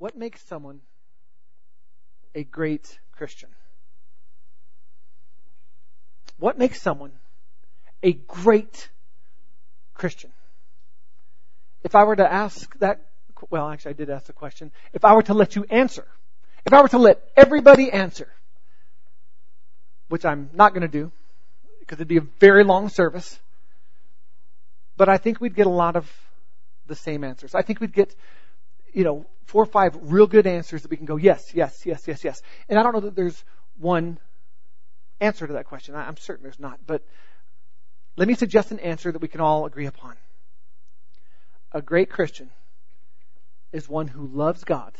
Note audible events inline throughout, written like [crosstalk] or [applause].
What makes someone a great Christian? What makes someone a great Christian? If I were to ask that, well, actually I did ask the question. If I were to let you answer, if I were to let everybody answer, which I'm not going to do, because it'd be a very long service, but I think we'd get a lot of the same answers. I think we'd get, you know, four or five real good answers that we can go, yes, yes, yes, yes, yes. And I don't know that there's one answer to that question. I'm certain there's not. But let me suggest an answer that we can all agree upon. A great Christian is one who loves God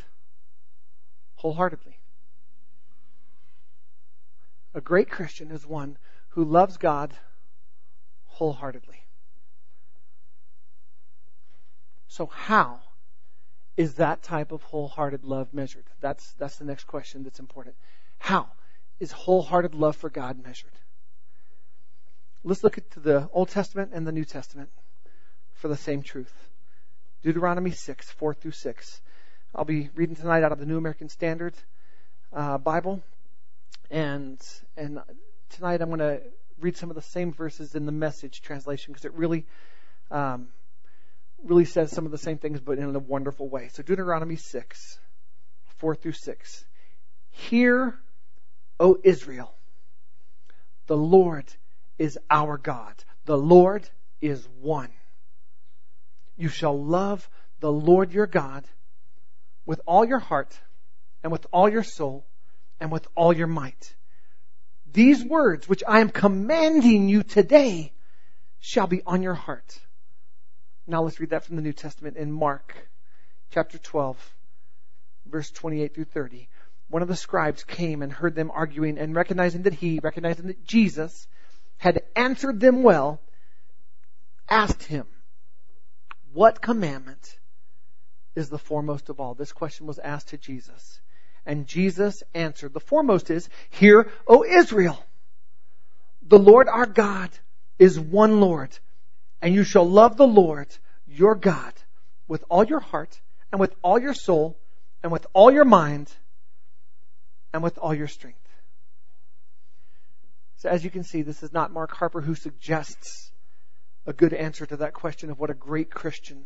wholeheartedly. A great Christian is one who loves God wholeheartedly. So how is that type of wholehearted love measured? That's, that's the next question that's important. How is wholehearted love for God measured? Let's look at the Old Testament and the New Testament for the same truth. Deuteronomy 6, 4 through 6. I'll be reading tonight out of the New American Standard uh, Bible. And, and tonight I'm going to read some of the same verses in the message translation because it really, um, really says some of the same things, but in a wonderful way. So Deuteronomy 6, 4 through 6. Hear, O Israel, the Lord is our God. The Lord is one. You shall love the Lord your God with all your heart and with all your soul and with all your might. These words which I am commanding you today shall be on your heart. Now let's read that from the New Testament in Mark chapter 12, verse 28 through 30. One of the scribes came and heard them arguing and recognizing that he, recognizing that Jesus had answered them well, asked him, what commandment is the foremost of all? This question was asked to Jesus. And Jesus answered, the foremost is, Hear, O Israel, the Lord our God is one Lord, and you shall love the Lord your God with all your heart, and with all your soul, and with all your mind, and with all your strength. So as you can see, this is not Mark Harper who suggests a good answer to that question of what a great Christian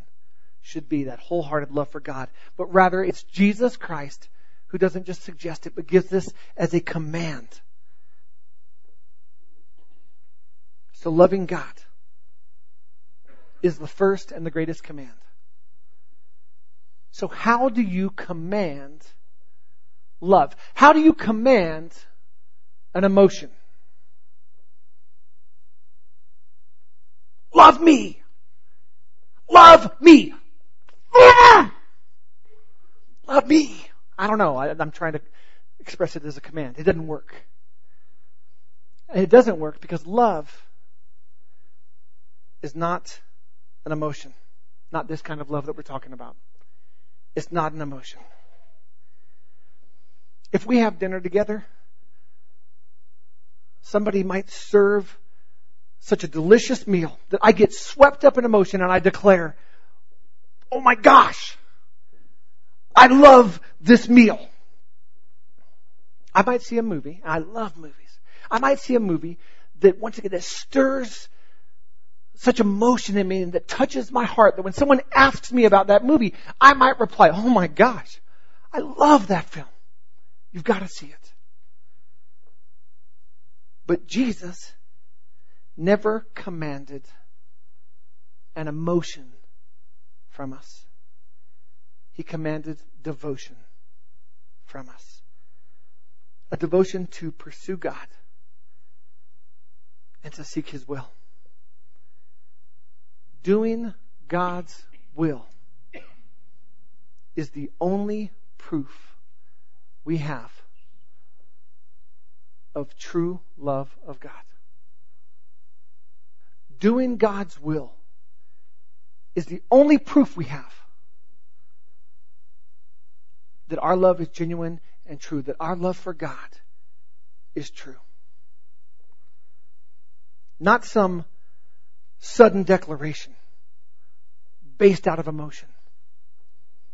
should be, that wholehearted love for God. But rather, it's Jesus Christ who doesn't just suggest it, but gives this as a command. So loving God is the first and the greatest command. So how do you command love? How do you command an emotion? Love me! Love me! Love me! I don't know. I, am trying to express it as a command. It doesn't work. And it doesn't work because love is not an emotion. Not this kind of love that we're talking about. It's not an emotion. If we have dinner together, somebody might serve such a delicious meal that I get swept up in emotion and I declare, Oh my gosh, I love this meal. I might see a movie, I love movies. I might see a movie that once again that stirs such emotion in me that touches my heart that when someone asks me about that movie, I might reply, Oh my gosh, I love that film. You've got to see it. But Jesus never commanded an emotion from us. He commanded devotion from us. A devotion to pursue God and to seek His will. Doing God's will is the only proof we have of true love of God. Doing God's will is the only proof we have that our love is genuine and true, that our love for God is true. Not some sudden declaration based out of emotion.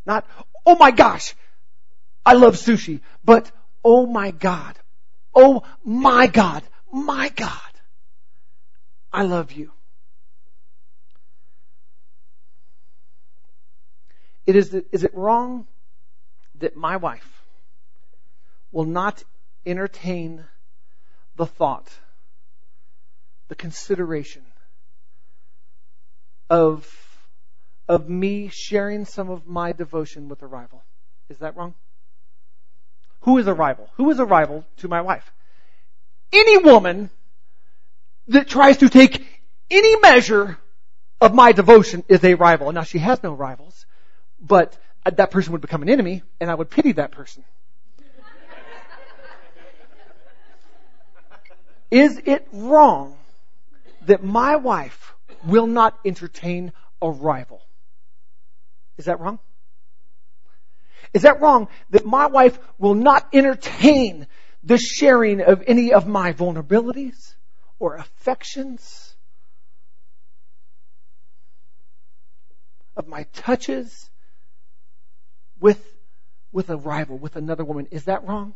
Not, oh my gosh, I love sushi, but oh my God, oh my God, my God, I love you. It is, is it wrong that my wife will not entertain the thought, the consideration of, of me sharing some of my devotion with a rival? Is that wrong? Who is a rival? Who is a rival to my wife? Any woman that tries to take any measure of my devotion is a rival. Now she has no rivals, but that person would become an enemy and I would pity that person. is it wrong that my wife will not entertain a rival? Is that wrong? Is that wrong that my wife will not entertain the sharing of any of my vulnerabilities or affections? Of my touches with, with a rival, with another woman. Is that wrong?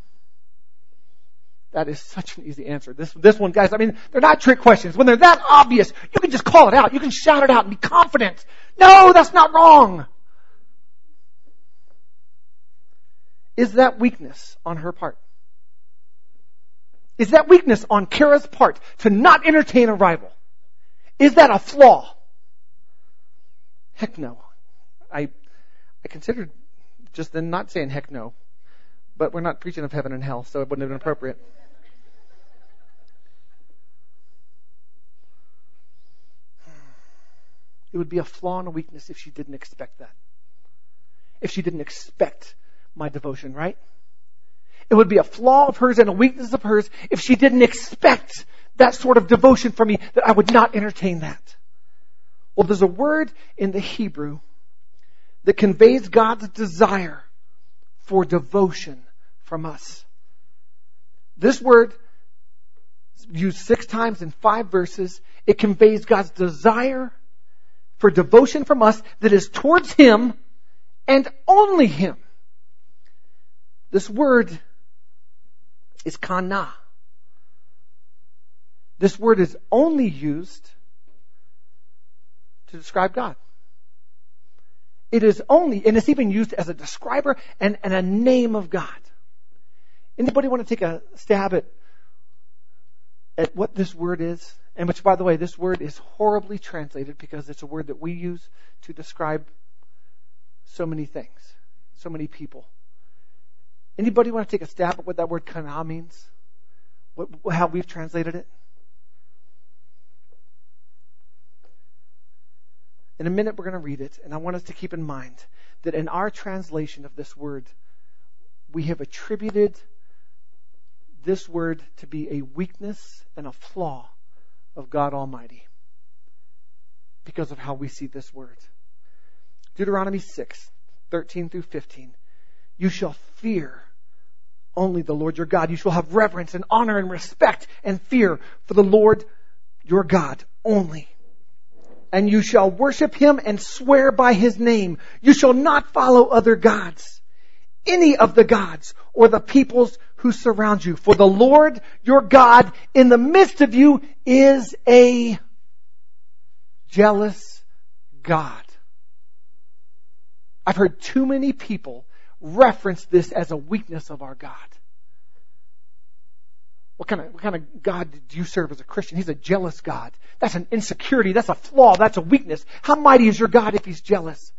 That is such an easy answer. This, this one, guys, I mean, they're not trick questions. When they're that obvious, you can just call it out. You can shout it out and be confident. No, that's not wrong. Is that weakness on her part? Is that weakness on Kara's part to not entertain a rival? Is that a flaw? Heck no. I, I considered just then not saying heck no, but we're not preaching of heaven and hell, so it wouldn't have been appropriate. It would be a flaw and a weakness if she didn't expect that. If she didn't expect my devotion, right? It would be a flaw of hers and a weakness of hers if she didn't expect that sort of devotion from me that I would not entertain that. Well, there's a word in the Hebrew that conveys God's desire for devotion from us. This word used six times in five verses. It conveys God's desire for devotion from us that is towards Him and only Him. This word is kana. This word is only used to describe God. It is only, and it's even used as a describer and, and a name of God. Anybody want to take a stab at, at what this word is? And which, by the way, this word is horribly translated because it's a word that we use to describe so many things, so many people. Anybody want to take a stab at what that word kana means? What, how we've translated it? In a minute, we're going to read it, and I want us to keep in mind that in our translation of this word, we have attributed this word to be a weakness and a flaw of God Almighty because of how we see this word. Deuteronomy 6, 13 through 15. You shall fear only the Lord your God. You shall have reverence and honor and respect and fear for the Lord your God only. And you shall worship him and swear by his name. You shall not follow other gods, any of the gods or the peoples who surround you. For the Lord your God in the midst of you is a jealous God. I've heard too many people reference this as a weakness of our God. What kind of, what kind of God do you serve as a Christian? He's a jealous God. That's an insecurity. That's a flaw. That's a weakness. How mighty is your God if he's jealous?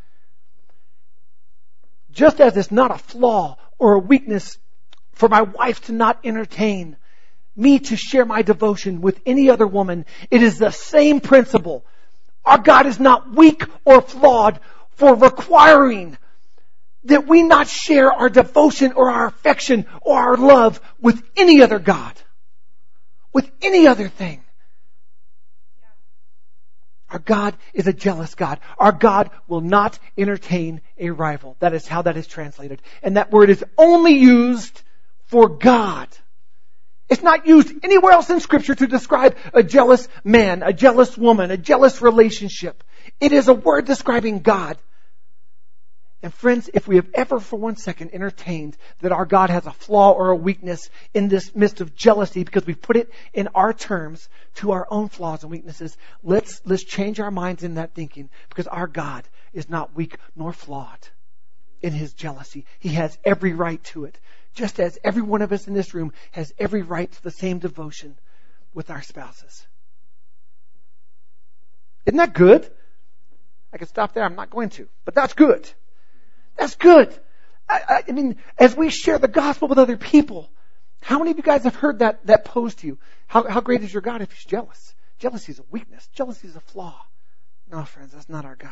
Just as it's not a flaw or a weakness for my wife to not entertain me to share my devotion with any other woman, it is the same principle. Our God is not weak or flawed for requiring that we not share our devotion or our affection or our love with any other God, with any other thing. Our God is a jealous God. Our God will not entertain a rival. That is how that is translated. And that word is only used for God. It's not used anywhere else in scripture to describe a jealous man, a jealous woman, a jealous relationship. It is a word describing God. And friends, if we have ever for one second entertained that our God has a flaw or a weakness in this midst of jealousy because we put it in our terms to our own flaws and weaknesses, let's, let's change our minds in that thinking because our God is not weak nor flawed in his jealousy. He has every right to it. Just as every one of us in this room has every right to the same devotion with our spouses. Isn't that good? I could stop there. I'm not going to, but that's good. That's good. I, I, mean, as we share the gospel with other people, how many of you guys have heard that, that posed to you? How, how great is your God if he's jealous? Jealousy is a weakness. Jealousy is a flaw. No, friends, that's not our God.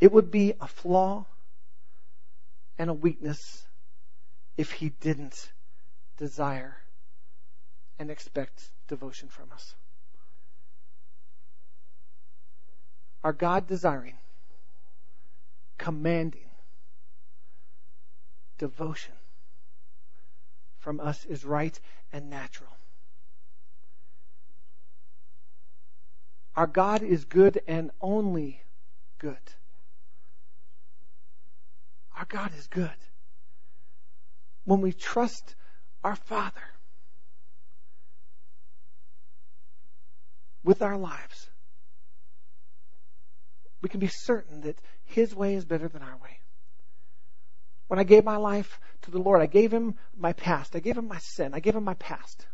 It would be a flaw and a weakness if he didn't desire and expect devotion from us. Our God desiring, commanding devotion from us is right and natural. Our God is good and only good. Our God is good. When we trust our Father with our lives, we can be certain that His way is better than our way. When I gave my life to the Lord, I gave Him my past. I gave Him my sin. I gave Him my past.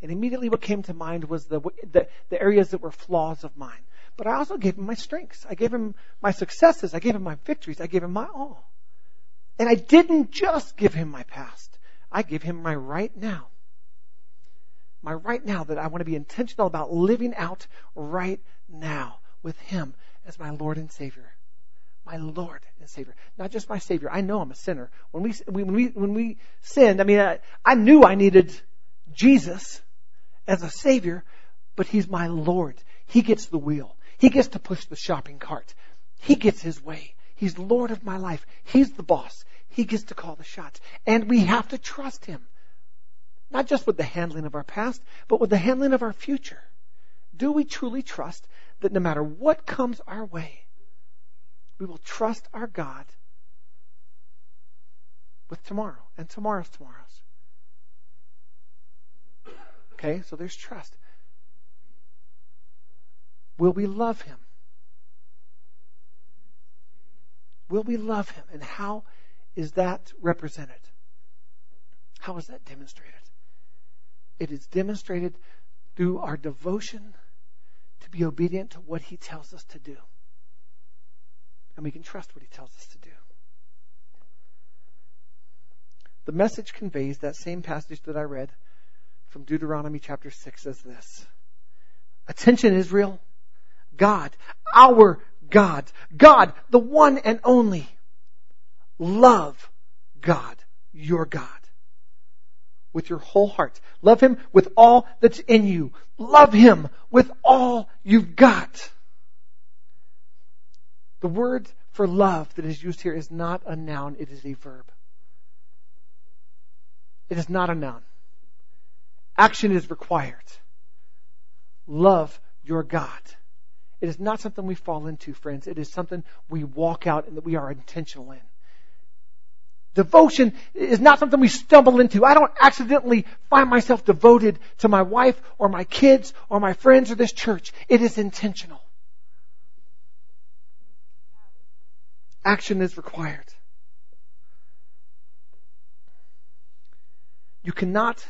And immediately what came to mind was the, the, the areas that were flaws of mine. But I also gave Him my strengths. I gave Him my successes. I gave Him my victories. I gave Him my all. And I didn't just give Him my past. I give Him my right now. My right now that I want to be intentional about living out right now with Him as my Lord and Savior. My Lord and Savior. Not just my Savior. I know I'm a sinner. When we, when we, when we sinned, I mean, I, I knew I needed Jesus as a Savior, but He's my Lord. He gets the wheel. He gets to push the shopping cart. He gets His way. He's Lord of my life. He's the boss. He gets to call the shots. And we have to trust Him. Not just with the handling of our past, but with the handling of our future. Do we truly trust that no matter what comes our way, we will trust our God with tomorrow and tomorrow's tomorrows. Okay, so there's trust. Will we love Him? Will we love Him? And how is that represented? How is that demonstrated? It is demonstrated through our devotion to be obedient to what He tells us to do. And we can trust what He tells us to do. The message conveys that same passage that I read from Deuteronomy chapter 6 as this. Attention, Israel. God, our God, God, the one and only. Love God, your God with your whole heart. Love Him with all that's in you. Love Him with all you've got. The word for love that is used here is not a noun, it is a verb. It is not a noun. Action is required. Love your God. It is not something we fall into, friends. It is something we walk out and that we are intentional in. Devotion is not something we stumble into. I don't accidentally find myself devoted to my wife or my kids or my friends or this church. It is intentional. Action is required. You cannot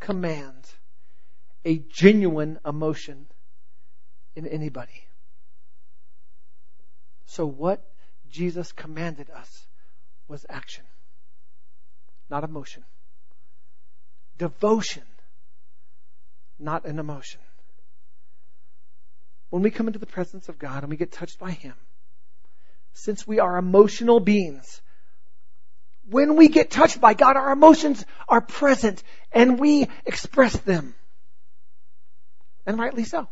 command a genuine emotion in anybody. So what Jesus commanded us was action not emotion. Devotion, not an emotion. When we come into the presence of God and we get touched by Him, since we are emotional beings, when we get touched by God, our emotions are present and we express them. And rightly so.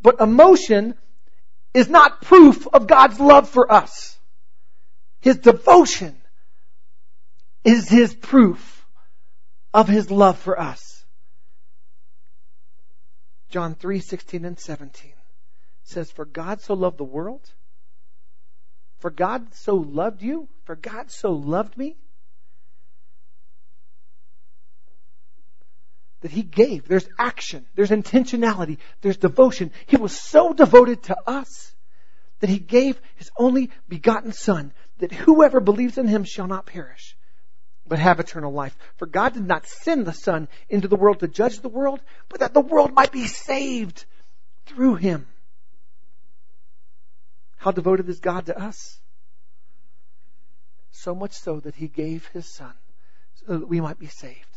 But emotion is not proof of God's love for us. His devotion is his proof of his love for us. John 3, 16 and 17 says, For God so loved the world, for God so loved you, for God so loved me, that he gave. There's action. There's intentionality. There's devotion. He was so devoted to us that he gave his only begotten son that whoever believes in him shall not perish, but have eternal life. For God did not send the son into the world to judge the world, but that the world might be saved through him. How devoted is God to us? So much so that he gave his son so that we might be saved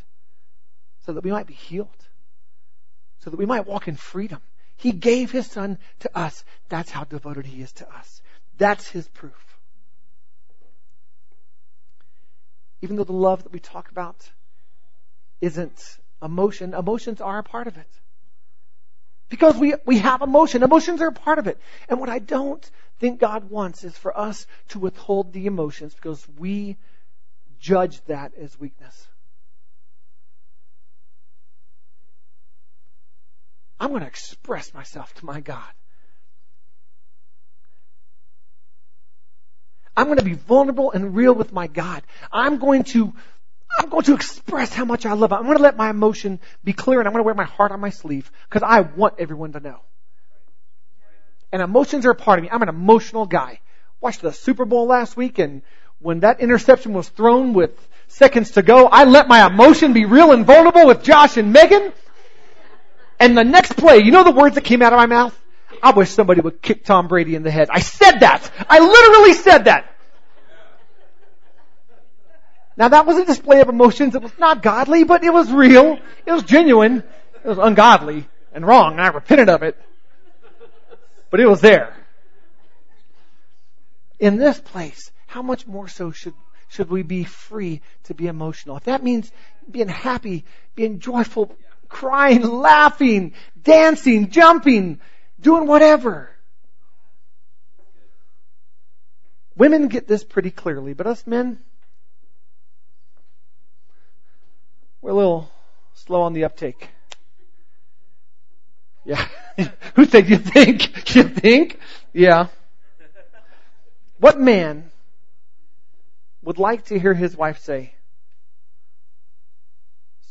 so that we might be healed, so that we might walk in freedom. He gave his son to us. That's how devoted he is to us. That's his proof. Even though the love that we talk about isn't emotion, emotions are a part of it. Because we, we have emotion. Emotions are a part of it. And what I don't think God wants is for us to withhold the emotions because we judge that as weakness. I'm going to express myself to my God. I'm going to be vulnerable and real with my God. I'm going to, I'm going to express how much I love him. I'm going to let my emotion be clear and I'm going to wear my heart on my sleeve because I want everyone to know. And emotions are a part of me. I'm an emotional guy. Watched the Super Bowl last week and when that interception was thrown with seconds to go, I let my emotion be real and vulnerable with Josh and Megan. And the next play, you know the words that came out of my mouth? I wish somebody would kick Tom Brady in the head. I said that. I literally said that. Now that was a display of emotions. It was not godly, but it was real. It was genuine. It was ungodly and wrong, and I repented of it. But it was there. In this place, how much more so should should we be free to be emotional? If that means being happy, being joyful, crying, laughing, dancing, jumping, doing whatever. Women get this pretty clearly, but us men, we're a little slow on the uptake. Yeah. [laughs] Who said you think? [laughs] You think? Yeah. What man would like to hear his wife say,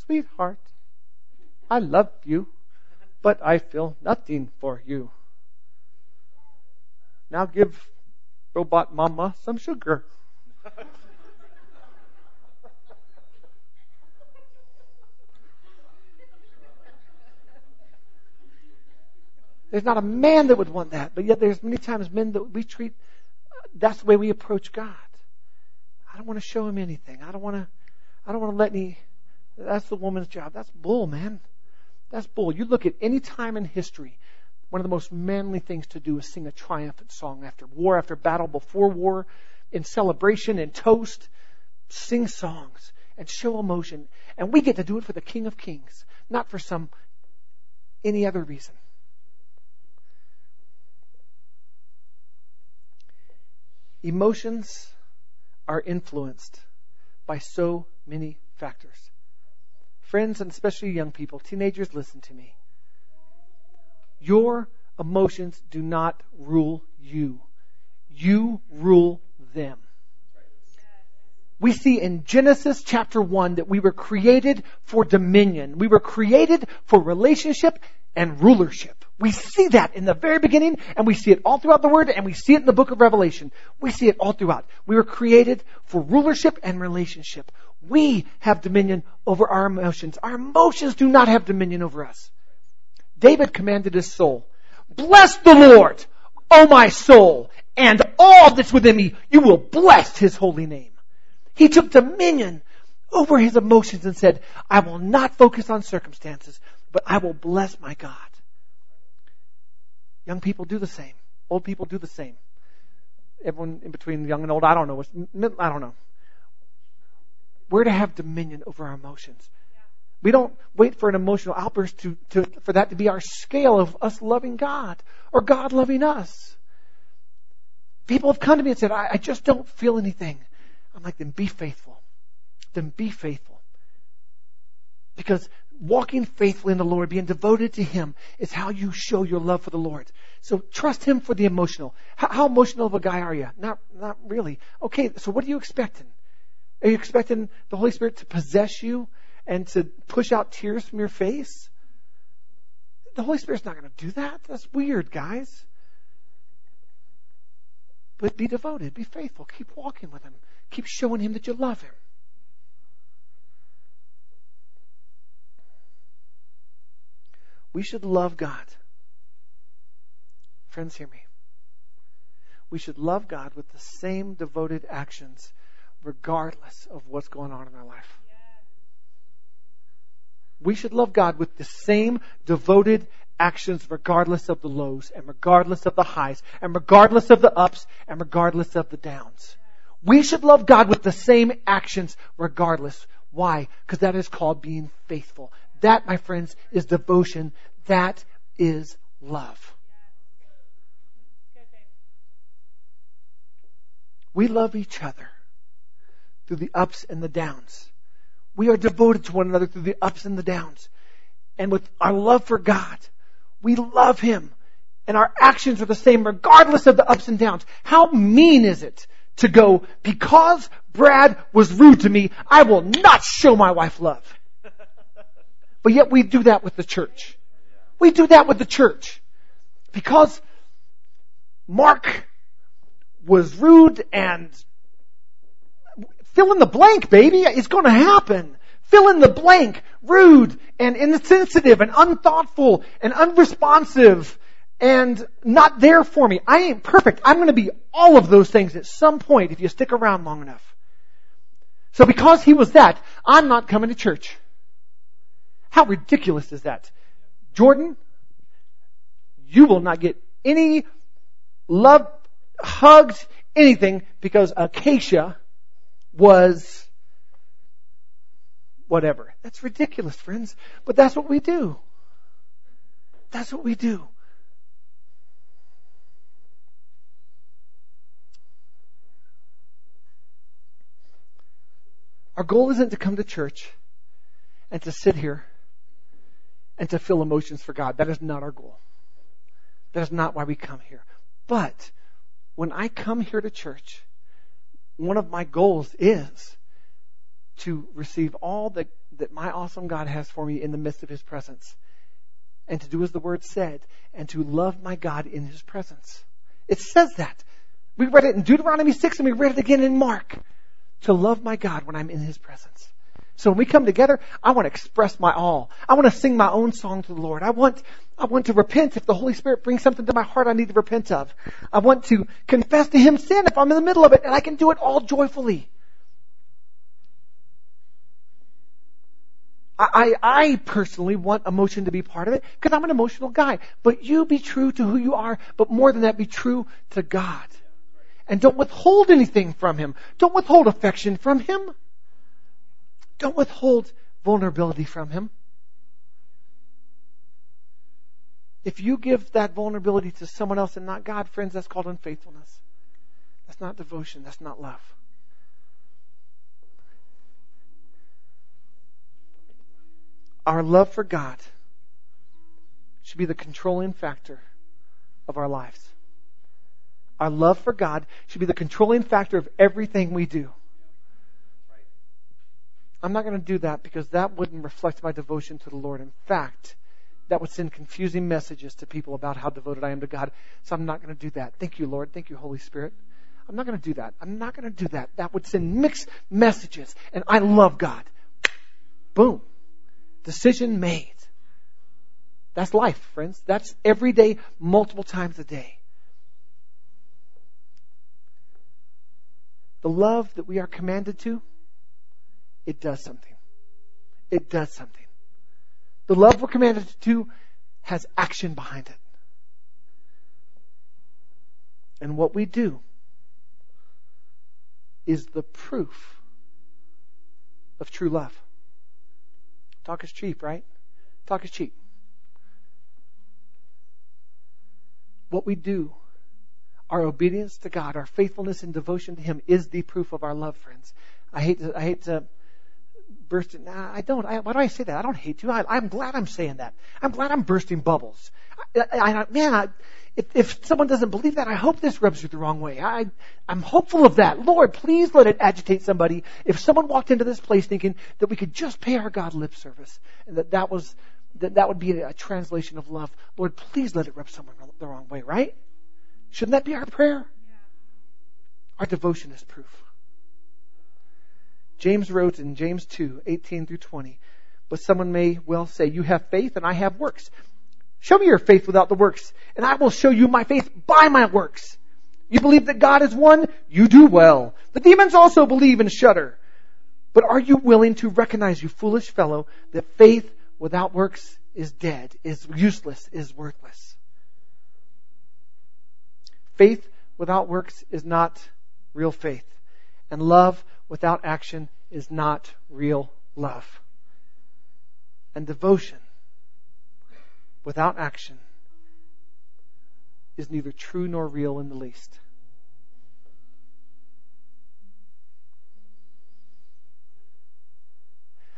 Sweetheart, I love you, but I feel nothing for you. Now give robot mama some sugar. There's not a man that would want that, but yet there's many times men that we treat, that's the way we approach God. I don't want to show him anything. I don't want to, I don't want to let any, that's the woman's job. That's bull, man. That's bull. You look at any time in history, one of the most manly things to do is sing a triumphant song after war, after battle, before war, in celebration and toast. Sing songs and show emotion. And we get to do it for the King of Kings, not for some any other reason. Emotions are influenced by so many factors. Friends, and especially young people, teenagers, listen to me. Your emotions do not rule you. You rule them. We see in Genesis chapter 1 that we were created for dominion. We were created for relationship and rulership. We see that in the very beginning and we see it all throughout the Word and we see it in the book of Revelation. We see it all throughout. We were created for rulership and relationship. We have dominion over our emotions. Our emotions do not have dominion over us. David commanded his soul, bless the Lord, O my soul, and all that's within me. You will bless his holy name. He took dominion over his emotions and said, I will not focus on circumstances, but I will bless my God. Young people do the same. Old people do the same. Everyone in between young and old, I don't know. I don't know. We're to have dominion over our emotions. We don't wait for an emotional outburst to, to, for that to be our scale of us loving God or God loving us. People have come to me and said, I, I just don't feel anything. I'm like, then be faithful. Then be faithful. Because walking faithfully in the Lord, being devoted to Him, is how you show your love for the Lord. So trust Him for the emotional. How, how emotional of a guy are you? Not, not really. Okay, so what are you expecting? Are you expecting the Holy Spirit to possess you and to push out tears from your face? The Holy Spirit's not going to do that. That's weird, guys. But be devoted, be faithful, keep walking with Him, keep showing Him that you love Him. We should love God. Friends, hear me. We should love God with the same devoted actions regardless of what's going on in our life. We should love God with the same devoted actions regardless of the lows and regardless of the highs and regardless of the ups and regardless of the downs. We should love God with the same actions regardless. Why? Because that is called being faithful. That, my friends, is devotion. That is love. We love each other through the ups and the downs. We are devoted to one another through the ups and the downs. And with our love for God, we love Him. And our actions are the same regardless of the ups and downs. How mean is it to go, because Brad was rude to me, I will not show my wife love. [laughs] But yet we do that with the church. We do that with the church. Because Mark was rude and fill in the blank, baby. It's going to happen. Fill in the blank. Rude and insensitive and unthoughtful and unresponsive and not there for me. I ain't perfect. I'm going to be all of those things at some point if you stick around long enough. So because he was that, I'm not coming to church. How ridiculous is that? Jordan, you will not get any love, hugs, anything because Acacia was whatever. That's ridiculous, friends. But that's what we do. That's what we do. Our goal isn't to come to church and to sit here and to feel emotions for God. That is not our goal. That is not why we come here. But when I come here to church, one of my goals is to receive all that, that my awesome God has for me in the midst of His presence. And to do as the Word said, and to love my God in His presence. It says that. We read it in Deuteronomy 6 and we read it again in Mark. To love my God when I'm in His presence. So when we come together, I want to express my all. I want to sing my own song to the Lord. I want, I want to repent if the Holy Spirit brings something to my heart I need to repent of. I want to confess to Him sin if I'm in the middle of it and I can do it all joyfully. I, I, personally want emotion to be part of it because I'm an emotional guy. But you be true to who you are, but more than that, be true to God. And don't withhold anything from Him. Don't withhold affection from Him. Don't withhold vulnerability from Him. If you give that vulnerability to someone else and not God, friends, that's called unfaithfulness. That's not devotion. That's not love. Our love for God should be the controlling factor of our lives. Our love for God should be the controlling factor of everything we do. I'm not going to do that because that wouldn't reflect my devotion to the Lord. In fact, that would send confusing messages to people about how devoted I am to God. So I'm not going to do that. Thank you, Lord. Thank you, Holy Spirit. I'm not going to do that. I'm not going to do that. That would send mixed messages. And I love God. Boom. Decision made. That's life, friends. That's every day, multiple times a day. The love that we are commanded to it does something. It does something. The love we're commanded to has action behind it. And what we do is the proof of true love. Talk is cheap, right? Talk is cheap. What we do, our obedience to God, our faithfulness and devotion to Him is the proof of our love, friends. I hate to, I hate to bursting. Nah, I don't. I, why do I say that? I don't hate you. I, am glad I'm saying that. I'm glad I'm bursting bubbles. I, I, man, I, if, if someone doesn't believe that, I hope this rubs you the wrong way. I, I'm hopeful of that. Lord, please let it agitate somebody. If someone walked into this place thinking that we could just pay our God lip service and that that was that that would be a, a translation of love, Lord, please let it rub someone the wrong way. Right? Shouldn't that be our prayer? Our devotion is proof. James wrote in James 2, 18 through 20, but someone may well say, you have faith and I have works. Show me your faith without the works, and I will show you my faith by my works. You believe that God is one? You do well. The demons also believe and shudder. But are you willing to recognize, you foolish fellow, that faith without works is dead, is useless, is worthless? Faith without works is not real faith. And love without action is not real love. And devotion without action is neither true nor real in the least.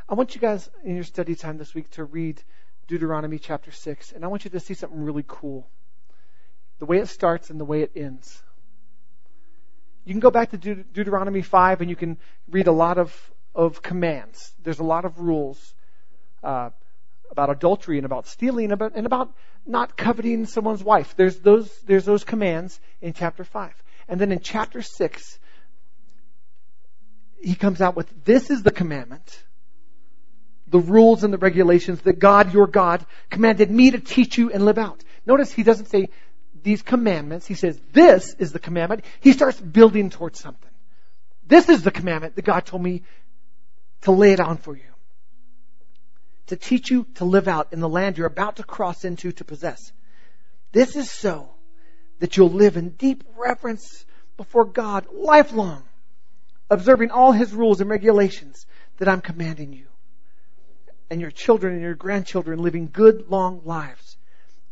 I want you guys in your study time this week to read Deuteronomy chapter 6, and I want you to see something really cool. The way it starts and the way it ends. You can go back to Deut- Deuteronomy 5 and you can read a lot of, of commands. There's a lot of rules. Uh, about adultery and about stealing and about, and about not coveting someone's wife. There's those, there's those commands in chapter 5. And then in chapter 6, he comes out with this is the commandment, the rules and the regulations that God, your God, commanded me to teach you and live out. Notice he doesn't say these commandments. He says this is the commandment. He starts building towards something. This is the commandment that God told me to lay it on for you to teach you to live out in the land you're about to cross into to possess. This is so that you'll live in deep reverence before God lifelong, observing all His rules and regulations that I'm commanding you. And your children and your grandchildren living good long lives.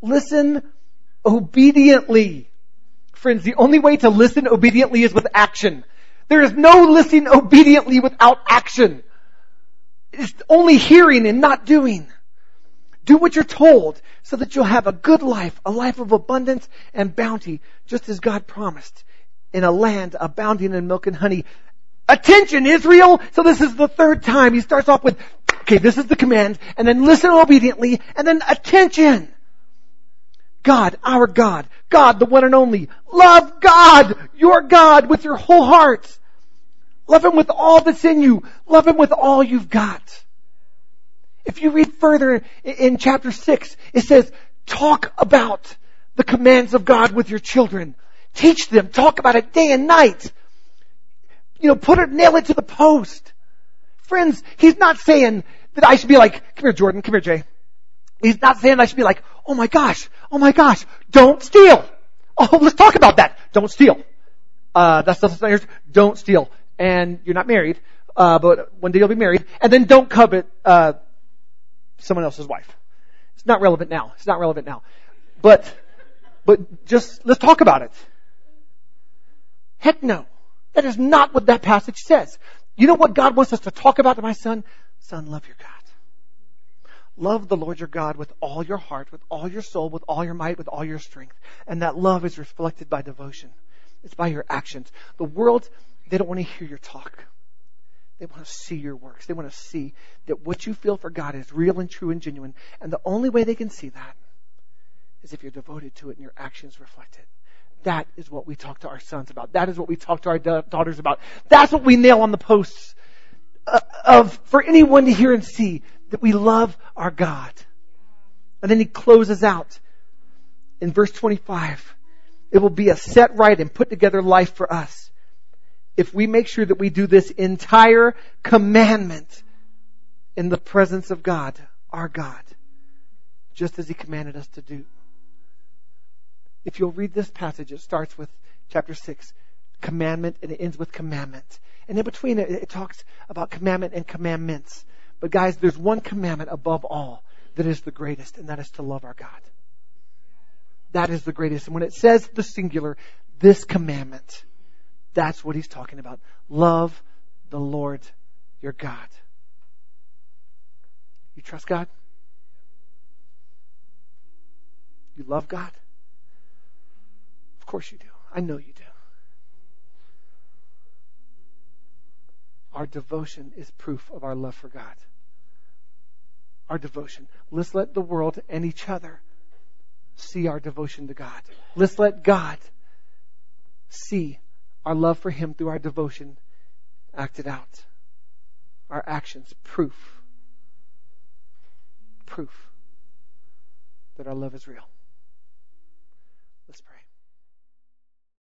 Listen obediently. Friends, the only way to listen obediently is with action. There is no listening obediently without action. It's only hearing and not doing. Do what you're told so that you'll have a good life, a life of abundance and bounty, just as God promised in a land abounding in milk and honey. Attention, Israel! So this is the third time. He starts off with, okay, this is the command, and then listen obediently, and then attention! God, our God, God, the one and only. Love God, your God, with your whole heart. Love Him with all that's in you. Love Him with all you've got. If you read further in chapter 6, it says, talk about the commands of God with your children. Teach them. Talk about it day and night. You know, put it, nail it to the post. Friends, He's not saying that I should be like, come here Jordan, come here Jay. He's not saying I should be like, oh my gosh, oh my gosh, don't steal. Oh, let's talk about that. Don't steal. Uh, that's the don't steal and you're not married, uh, but one day you'll be married, and then don't covet uh, someone else's wife. It's not relevant now. It's not relevant now. But but just let's talk about it. Heck no. That is not what that passage says. You know what God wants us to talk about to my son? Son, love your God. Love the Lord your God with all your heart, with all your soul, with all your might, with all your strength. And that love is reflected by devotion. It's by your actions. The world they don't want to hear your talk. They want to see your works. They want to see that what you feel for God is real and true and genuine. And the only way they can see that is if you're devoted to it and your actions reflect it. That is what we talk to our sons about. That is what we talk to our da- daughters about. That's what we nail on the posts uh, of for anyone to hear and see that we love our God. And then he closes out in verse 25. It will be a set right and put together life for us if we make sure that we do this entire commandment in the presence of God, our God, just as He commanded us to do. If you'll read this passage, it starts with chapter 6, commandment, and it ends with commandment. And in between it, it talks about commandment and commandments. But guys, there's one commandment above all that is the greatest, and that is to love our God. That is the greatest. And when it says the singular, this commandment, that's what he's talking about. Love the Lord your God. You trust God? You love God? Of course you do. I know you do. Our devotion is proof of our love for God. Our devotion. Let's let the world and each other see our devotion to God. Let's let God see our love for Him through our devotion acted out. Our actions, proof. Proof that our love is real.